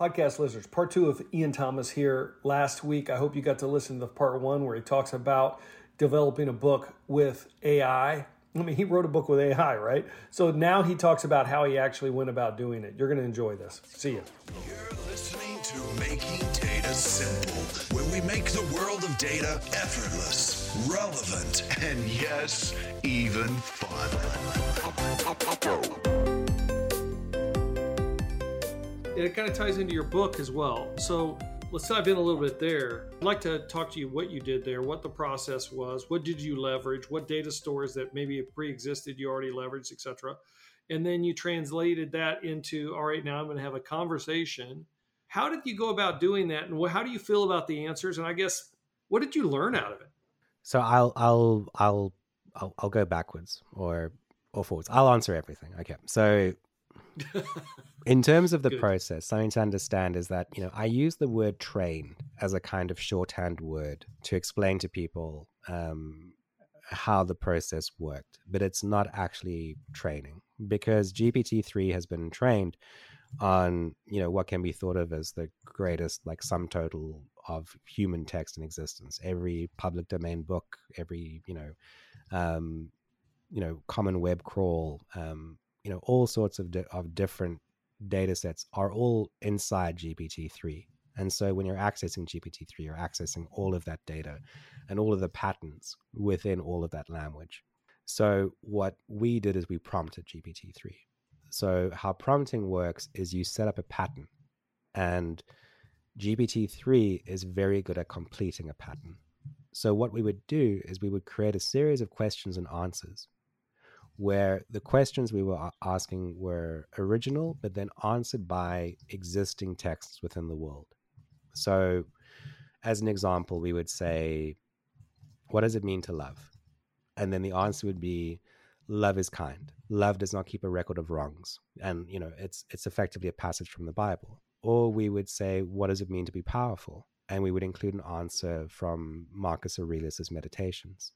Podcast listeners, part two of Iain Thomas here last week. I hope you got to listen to part one where he talks about developing a book with AI. I mean, he wrote a book with AI, right? So now he talks about how he actually went about doing it. You're going to enjoy this. See you. You're listening to Making Data Simple, where we make the world of data effortless, relevant, and yes, even fun. It kind of ties into your book as well. So let's dive in a little bit there. I'd like to talk to you what you did there, what the process was, what did you leverage, what data stores that maybe pre-existed you already leveraged, etc. And then you translated that into all right, now I'm going to have a conversation. How did you go about doing that, and how do you feel about the answers? And I guess what did you learn out of it? So I'll I'll I'll I'll, I'll go backwards or or forwards. I'll answer everything. Okay. So in terms of the Good. process, something to understand is that, you know, I use the word train as a kind of shorthand word to explain to people um, how the process worked, but it's not actually training because GPT-3 has been trained on, you know, what can be thought of as the greatest like sum total of human text in existence. Every public domain book, every, you know, um, you know, common web crawl, um, you know all sorts of di- of different data sets are all inside GPT-3. And so when you're accessing GPT-3, you're accessing all of that data and all of the patterns within all of that language. So what we did is we prompted GPT-3. So how prompting works is you set up a pattern and GPT-3 is very good at completing a pattern. So what we would do is we would create a series of questions and answers where the questions we were asking were original, but then answered by existing texts within the world. So, as an example, we would say, What does it mean to love? And then the answer would be, Love is kind. Love does not keep a record of wrongs. And, you know, it's, it's effectively a passage from the Bible. Or we would say, What does it mean to be powerful? And we would include an answer from Marcus Aurelius's Meditations.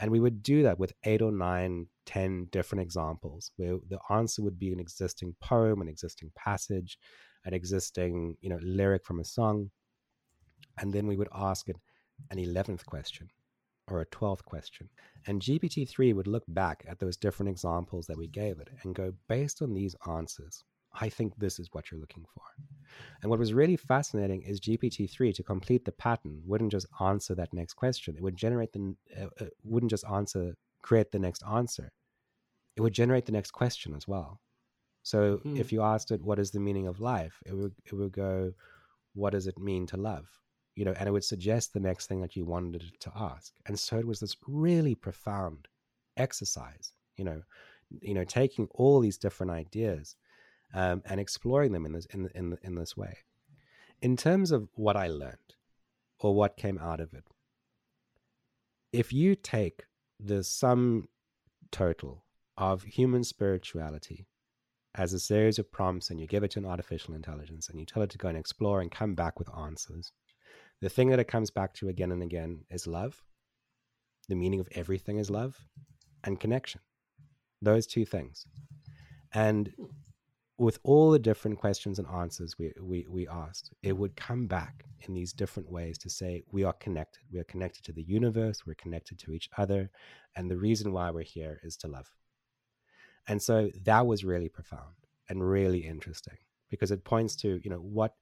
And we would do that with eight or nine, ten different examples where the answer would be an existing poem, an existing passage, an existing, you know, lyric from a song. And then we would ask it an 11th question or a 12th question. And GPT-3 would look back at those different examples that we gave it and go, based on these answers, I think this is what you're looking for. And what was really fascinating is GPT-3 to complete the pattern wouldn't just answer that next question. It would generate the uh, uh, wouldn't just answer create the next answer. It would generate the next question as well. So hmm. if you asked it what is the meaning of life, it would it would go what does it mean to love? You know, and it would suggest the next thing that you wanted it to ask. And so it was this really profound exercise, you know, you know, taking all these different ideas um, and exploring them in this in in in this way. In terms of what I learned or what came out of it, if you take the sum total of human spirituality as a series of prompts and you give it to an artificial intelligence and you tell it to go and explore and come back with answers, the thing that it comes back to again and again is love. The meaning of everything is love and connection. Those two things. And with all the different questions and answers we, we, we asked, it would come back in these different ways to say, we are connected. We are connected to the universe, we're connected to each other. And the reason why we're here is to love. And so that was really profound and really interesting because it points to, you know, what,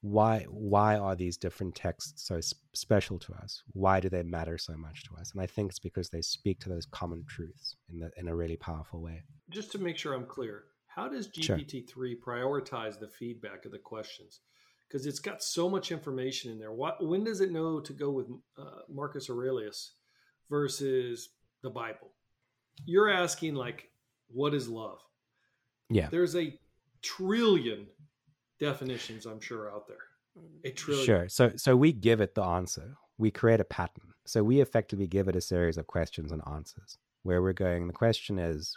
why, why are these different texts so special to us? Why do they matter so much to us? And I think it's because they speak to those common truths in, the, in a really powerful way. Just to make sure I'm clear, how does GPT-3 sure. prioritize the feedback of the questions? Because it's got so much information in there. What, when does it know to go with uh, Marcus Aurelius versus the Bible? You're asking like, what is love? Yeah. There's a trillion definitions, I'm sure, out there. A trillion. Sure. So, so we give it the answer. We create a pattern. So we effectively give it a series of questions and answers where we're going. The question is,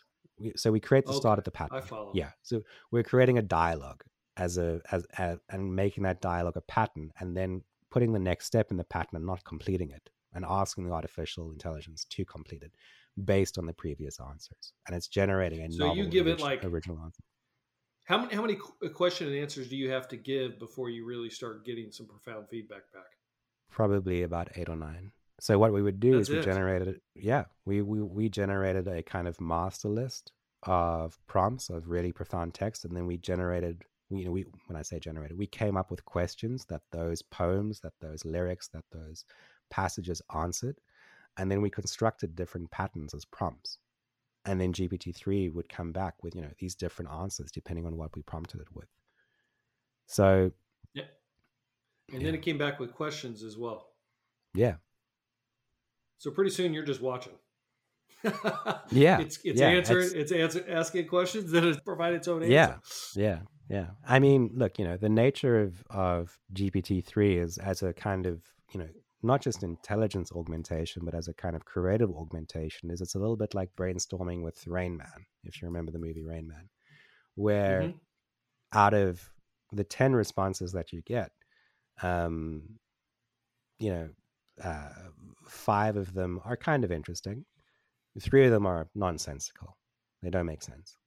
so we create the okay. start of the pattern. I follow. Yeah. So we're creating a dialogue as a as, as and making that dialogue a pattern, and then putting the next step in the pattern and not completing it, and asking the artificial intelligence to complete it based on the previous answers, and it's generating a so you give it like original answer. How many how many uh, question and answers do you have to give before you really start getting some profound feedback back? Probably about eight or nine. So what we would do That's is we it. generated, yeah, we, we we generated a kind of master list of prompts of really profound text, and then we generated, you know, we when I say generated, we came up with questions that those poems, that those lyrics, that those passages answered, and then we constructed different patterns as prompts, and then GPT three would come back with you know these different answers depending on what we prompted it with. So Yeah. And then it came back with questions as well. yeah, So pretty soon you're just watching. Yeah, It's it's yeah, answering it's- answer, asking questions that it provide its own answer. Yeah. Yeah, yeah. I mean, look, you know, the nature of of GPT three is as a kind of you know not just intelligence augmentation, but as a kind of creative augmentation. Is it's a little bit like brainstorming with Rain Man, if you remember the movie Rain Man, where Mhm. out of the ten responses that you get, um, you know, uh, five of them are kind of interesting. Three of them are nonsensical; they don't make sense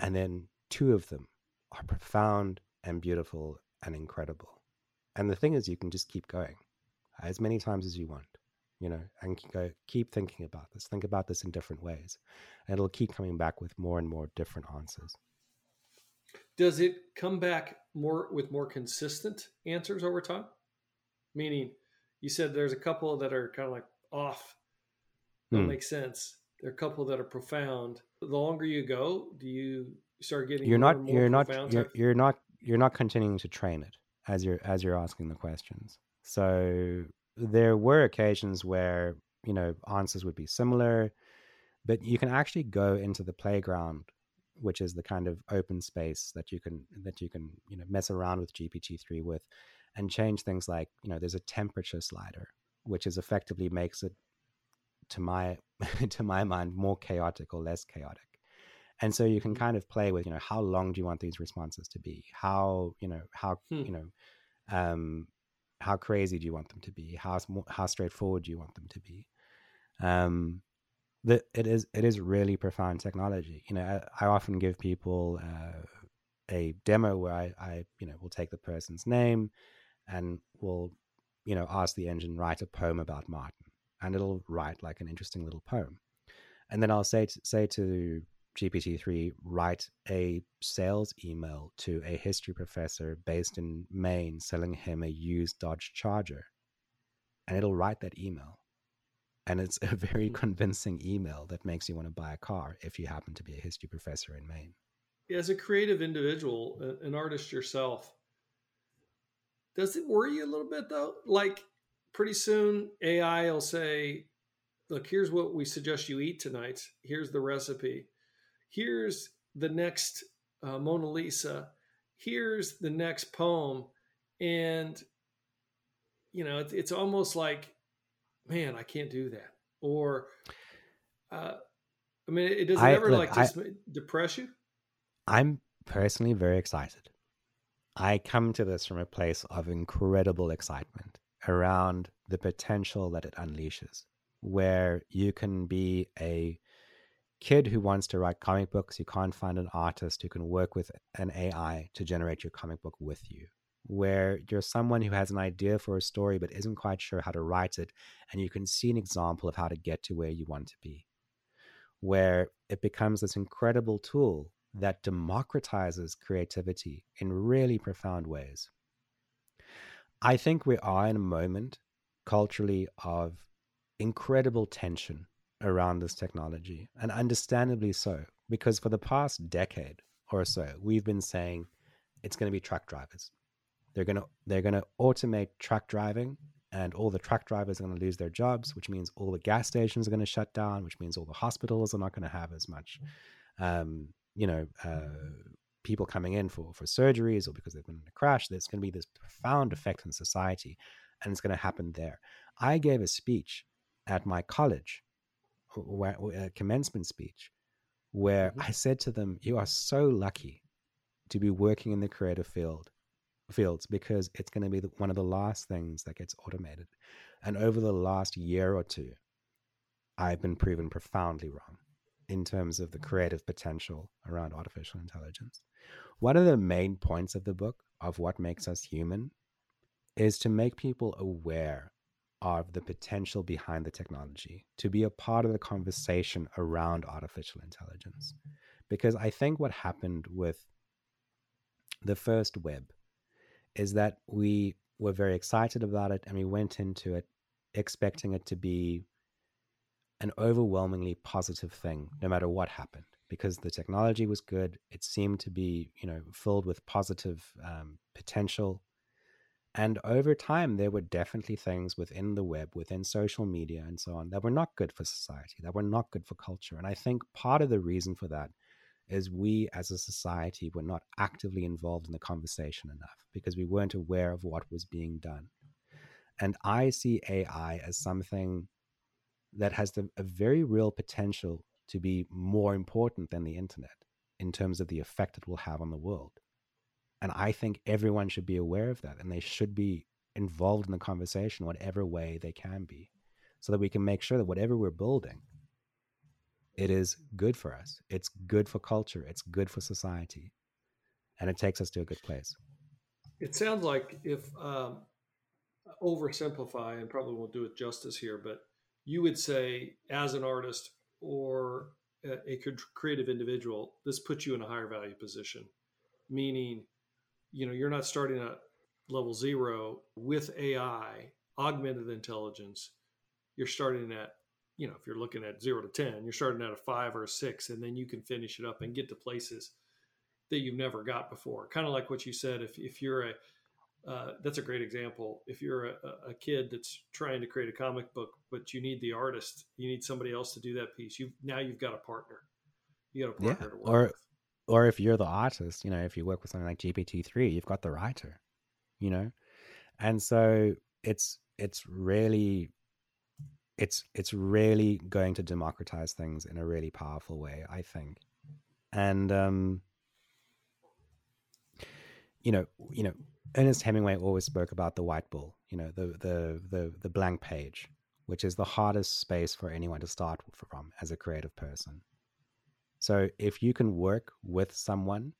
and then two of them are profound and beautiful and incredible. And the thing is, you can just keep going as many times as you want, you know, and go keep thinking about this. Think about this in different ways, and it'll keep coming back with more and more different answers. Does it come back more with more consistent answers over time? Meaning, you said there's a couple that are kind of like off, don't Hmm. make sense. There are a couple that are profound. The longer you go, do you start getting You're not more you're not you're, you're not you're not continuing to train it as you're as you're asking the questions. So there were occasions where you know answers would be similar, but you can actually go into the playground, which is the kind of open space that you can that you can you know mess around with GPT three with, and change things like you know there's a temperature slider, which is effectively makes it to my to my mind more chaotic or less chaotic. And so you can Mhm. kind of play with you know how long do you want these responses to be? How you know how Hmm. you know um how crazy do you want them to be? How how straightforward do you want them to be? Um that it is it is really profound technology. You know i, I often give people uh, a demo where I, I you know will take the person's name and will you know ask the engine write a poem about martin and it'll write like an interesting little poem and then i'll say to, say to GPT-3 write a sales email to a history professor based in Maine selling him a used Dodge Charger. And it'll write that email. And it's a very Hmm. convincing email that makes you want to buy a car if you happen to be a history professor in Maine. as a creative individual, an artist yourself, does it worry you a little bit though? Like pretty soon AI will say, look, here's what we suggest you eat tonight. Here's the recipe. Here's the next uh, Mona Lisa. Here's the next poem. And, you know, it's, it's almost like, man, I can't do that. Or, uh, I mean, it does it I- ever look, like I- depress you? I'm personally very excited. I come to this from a place of incredible excitement around the potential that it unleashes, where you can be a kid who wants to write comic books, you can't find an artist who can work with an AI to generate your comic book with you. Where you're someone who has an idea for a story but isn't quite sure how to write it, and you can see an example of how to get to where you want to be. Where it becomes this incredible tool that democratizes creativity in really profound ways. I think we are in a moment culturally of incredible tension around this technology, and understandably so, because for the past decade or so, we've been saying it's going to be truck drivers. They're going to they're going to automate truck driving, and all the truck drivers are going to lose their jobs, which means all the gas stations are going to shut down, which means all the hospitals are not going to have as much, um, you know, uh, people coming in for for surgeries or because they've been in a crash. There's going to be this profound effect on society, and it's going to happen there. I gave a speech at my college, where, a commencement speech, where Mhm. I said to them, "You are so lucky to be working in the creative field." fields because it's going to be the, one of the last things that gets automated and over the last year or two i've been proven profoundly wrong in terms of the mm. creative potential around artificial intelligence. One of the main points of the book of what makes us human is to make people aware of the potential behind the technology, to be a part of the conversation around artificial intelligence. Because I think what happened with the first web is that we were very excited about it and we went into it expecting it to be an overwhelmingly positive thing no matter what happened because the technology was good. It seemed to be you know filled with positive um, potential. And over time there were definitely things within the web within social media and so on that were not good for society that were not good for culture. And i think part of the reason for that is we as a society were not actively involved in the conversation enough because we weren't aware of what was being done. And i see ai as something that has the, a very real potential to be more important than the internet in terms of the effect it will have on the world. And I think everyone should be aware of that and they should be involved in the conversation, whatever way they can be, so that we can make sure that whatever we're building, it is good for us. It's good for culture. It's good for society. And it takes us to a good place. It sounds like if um, oversimplify, and probably won't do it justice here, but you would say as an artist or a, creative individual this puts you in a higher value position. Meaning you know you're not starting at level zero with ai augmented intelligence. You're starting at you know if you're looking at zero to ten you're starting at a five or a six and then you can finish it up and get to places that you've never got before. Kind of like what you said if, if you're a uh, that's a great example. If you're a, a, kid that's trying to create a comic book, but you need the artist, you need somebody else to do that piece. You now you've got a partner. You got a partner yeah. or, with. Or if you're the artist, you know, if you work with something like GPT three, you've got the writer. You know, and so it's it's really it's it's really going to democratize things in a really powerful way, I think. And um, you know, you know, Ernest Hemingway always spoke about the white bull, you know, the the the the blank page, which is the hardest space for anyone to start from as a creative person. So if you can work with someone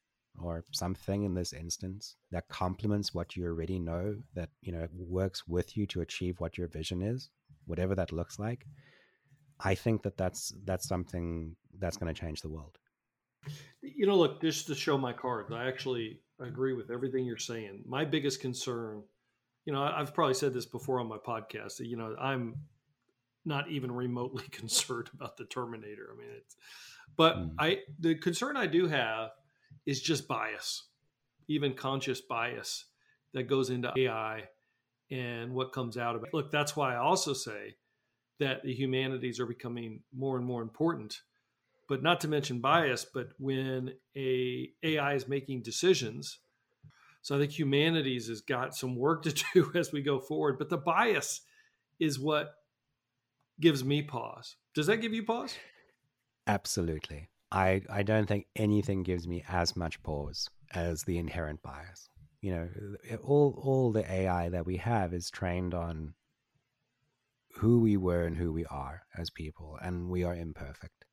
or something in this instance that complements what you already know that you know works with you to achieve what your vision is whatever that looks like i think that that's that's something that's going to change the world you know look just to show my cards i actually I agree with everything you're saying. My biggest concern, you know, I've probably said this before on my podcast. You know, I'm not even remotely concerned about the Terminator. I mean, it's, but mm. I the concern I do have is just bias, even conscious bias that goes into AI and what comes out of it. Look, that's why I also say that the humanities are becoming more and more important but not to mention bias but when a ai is making decisions so i think humanities has got some work to do as we go forward but the bias is what gives me pause. Does that give you pause? Absolutely. I i don't think anything gives me as much pause as the inherent bias. You know all all the ai that we have is trained on who we were and who we are as people and we are imperfect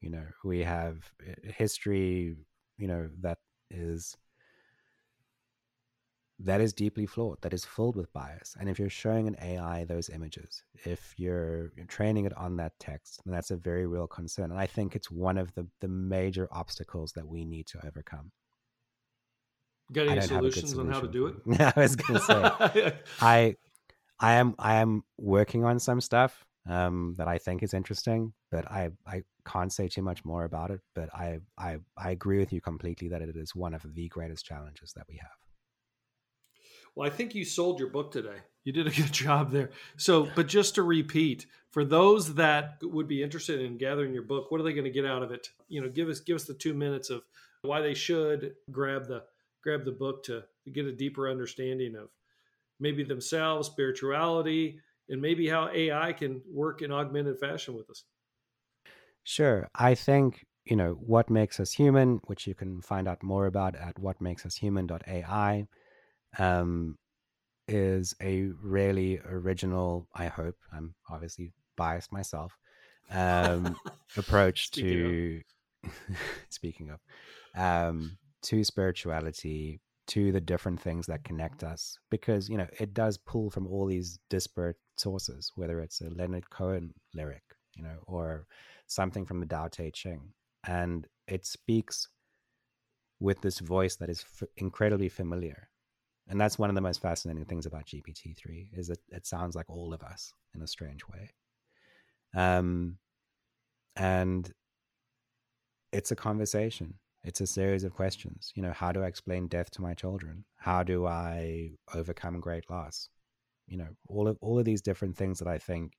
you know, we have eh, history, you know, that is that is deeply flawed, that is filled with bias. And if you're showing an AI those images, if you're, you're training it on that text, then that's a very real concern. And I think it's one of the, the major obstacles that we need to overcome. Got any solutions on how to do it? I was going to say, I, I am, I am working on some stuff um, that I think is interesting, but I, I can't say too much more about it. But I, I, I agree with you completely that it is one of the greatest challenges that we have. Well, I think you sold your book today. You did a good job there. So, but just to repeat, for those that would be interested in gathering your book, what are they going to get out of it? You know, give us give us the two minutes of why they should grab the grab the book to, to get a deeper understanding of maybe themselves, spirituality, and maybe how AI can work in augmented fashion with us. Sure. I think, you know, what makes us human, which you can find out more about at whatmakesushuman.ai, um, is a really original, I hope, I'm obviously biased myself, um, approach speaking to of. speaking of um, to spirituality to the different things that connect us because you know it does pull from all these disparate sources whether it's a leonard cohen lyric you know or something from the Tao Te Ching. And it speaks with this voice that is f- incredibly familiar. And that's one of the most fascinating things about gpt-3 is that it sounds like all of us in a strange way. Um and it's a conversation it's a series of questions. You know how do i explain death to my children? How do i overcome great loss? You know all of all of these different things that i think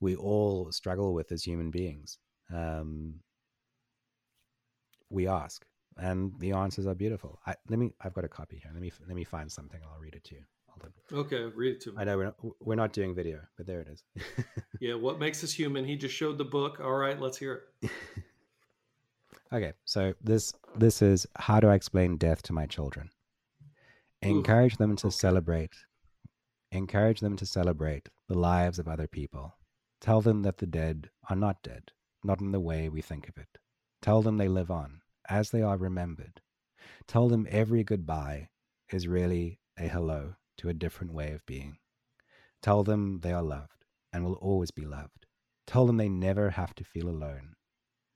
we all struggle with as human beings. Um, we ask and the answers are beautiful. I, let me i've got a copy here. Let me let me find something i'll read it to you. Okay read it to me. I know we're not, we're not doing video but there it is. Yeah what makes us human? He just showed the book. All right let's hear it Okay, so this this is how do I explain death to my children? Encourage them to okay. celebrate. Encourage them to celebrate the lives of other people. Tell them that the dead are not dead, not in the way we think of it. Tell them they live on, as they are remembered. Tell them every goodbye is really a hello to a different way of being. Tell them they are loved and will always be loved. Tell them they never have to feel alone.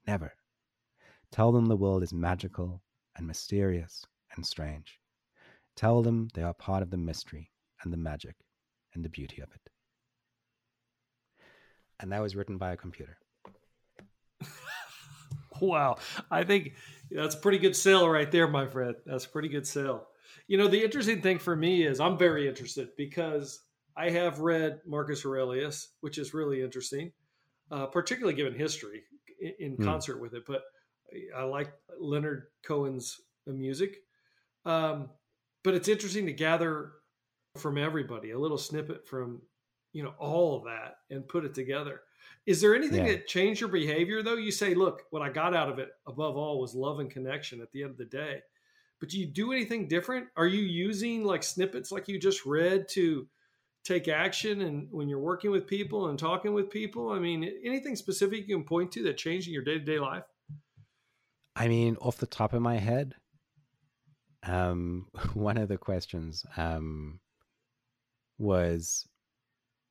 Never. Tell them the world is magical and mysterious and strange. Tell them they are part of the mystery and the magic and the beauty of it. And that was written by a computer. wow. I think that's a pretty good sale right there, my friend. That's a pretty good sale. You know, the interesting thing for me is I'm very interested because I have read Marcus Aurelius, which is really interesting, uh, particularly given history in, in mm. concert with it. But I like Leonard Cohen's music. Um, but it's interesting to gather from everybody a little snippet from you know all of that and put it together. Is there anything yeah. that changed your behavior though? You say, look, what I got out of it above all was love and connection at the end of the day. But do you do anything different? Are you using like snippets like you just read to take action and when you're working with people and talking with people? I mean, anything specific you can point to that changed in your day-to-day life? I mean, off the top of my head, um, one of the questions um, was,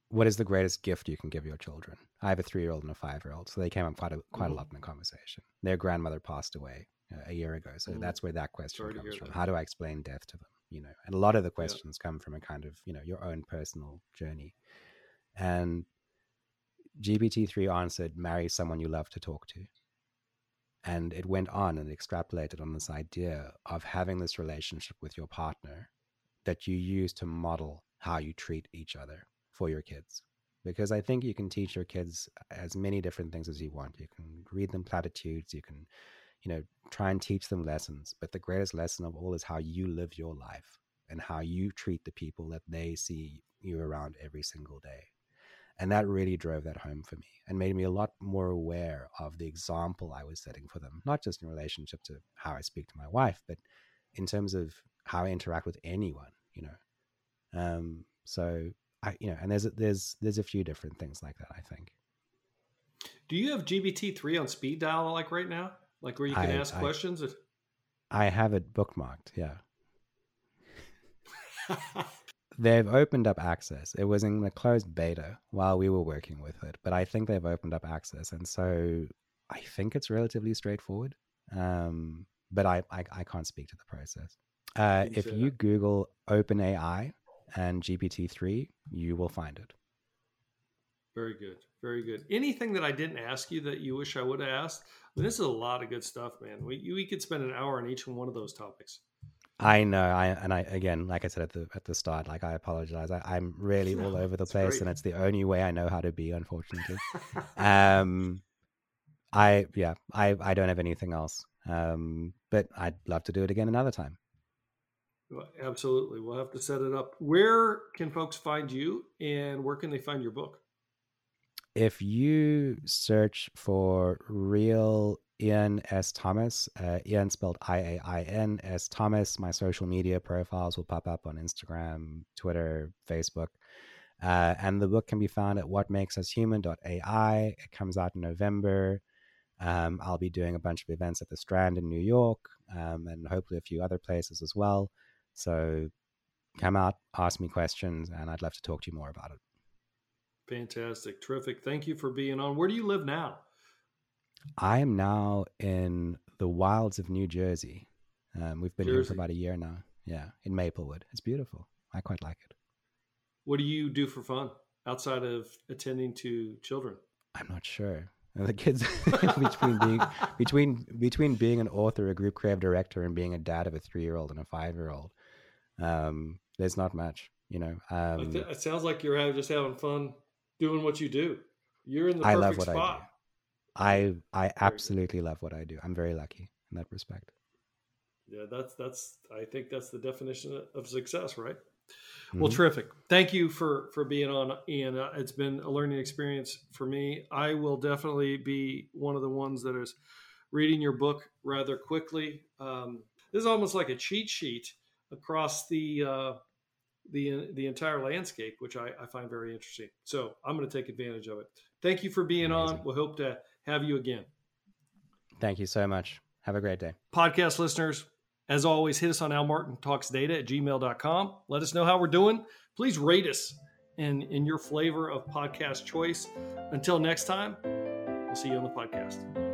"What is the greatest gift you can give your children?" I have a three-year-old and a five-year-old, so they came up quite a quite a lot in the conversation. Their grandmother passed away uh, a year ago, so that's where that question Sorry comes from. That. How do I explain death to them? You know, and a lot of the questions yeah. come from a kind of you know your own personal journey, and GPT three answered, "Marry someone you love to talk to." And it went on and extrapolated on this idea of having this relationship with your partner that you use to model how you treat each other for your kids. Because I think you can teach your kids as many different things as you want. You can read them platitudes, you can, you know, try and teach them lessons. But the greatest lesson of all is how you live your life and how you treat the people that they see you around every single day. And that really drove that home for me and made me a lot more aware of the example I was setting for them, not just in relationship to how I speak to my wife, but in terms of how I interact with anyone, you know. Um, so I, you know, and there's there's there's a few different things like that. I think. Do you have GPT three on speed dial like right now, like where you can I, ask I, questions? I have it bookmarked. Yeah. they've opened up access. It was in the closed beta while we were working with it, but I think they've opened up access, and so I think it's relatively straightforward. Um, but I, I, I can't speak to the process. Uh, if you that. Google OpenAI and GPT three, you will find it. Very good, very good. Anything that I didn't ask you that you wish I would have asked? I mean, this is a lot of good stuff, man. We we could spend an hour on each one of those topics. I know, I and I again, like I said at the at the start, like I apologize. I, am really all over the place, great. and it's the only way I know how to be, unfortunately. um, I yeah, I I don't have anything else. Um, but I'd love to do it again another time. Well, absolutely, we'll have to set it up. Where can folks find you, and where can they find your book? If you search for real Iain S. Thomas. Uh, Iain spelled I A I N S. Thomas. My social media profiles will pop up on Instagram, Twitter, Facebook. Uh, and the book can be found at whatmakesushuman.ai. It comes out in November. Um, I'll be doing a bunch of events at the Strand in New York um, and hopefully a few other places as well. So come out, ask me questions, and I'd love to talk to you more about it. Fantastic. Terrific. Thank you for being on. Where do you live now? I am now in the wilds of New Jersey. Um, we've been Jersey. here for about a year now. Yeah, in Maplewood. It's beautiful. I quite like it. What do you do for fun outside of attending to children? I'm not sure. The kids between being between between being an author, a group creative director, and being a dad of a three year old and a five year old, um, there's not much. You know, um, it sounds like you're just having fun doing what you do. You're in the perfect I love what spot. I do. I I absolutely love what I do. I'm very lucky in that respect. Yeah, that's that's. I think that's the definition of success, right? Mm-hmm. Well, terrific. Thank you for for being on, Iain. Uh, it's been a learning experience for me. I will definitely be one of the ones that is reading your book rather quickly. Um, this is almost like a cheat sheet across the uh, the the entire landscape, which I, I, find very interesting. So I'm going to take advantage of it. Thank you for being Amazing. on. We'll hope to have you again. Thank you so much. Have a great day. Podcast listeners, as always, hit us on almartintalksdata at gmail.com. Let us know how we're doing. Please rate us in, in your flavor of podcast choice. Until next time, we'll see you on the podcast.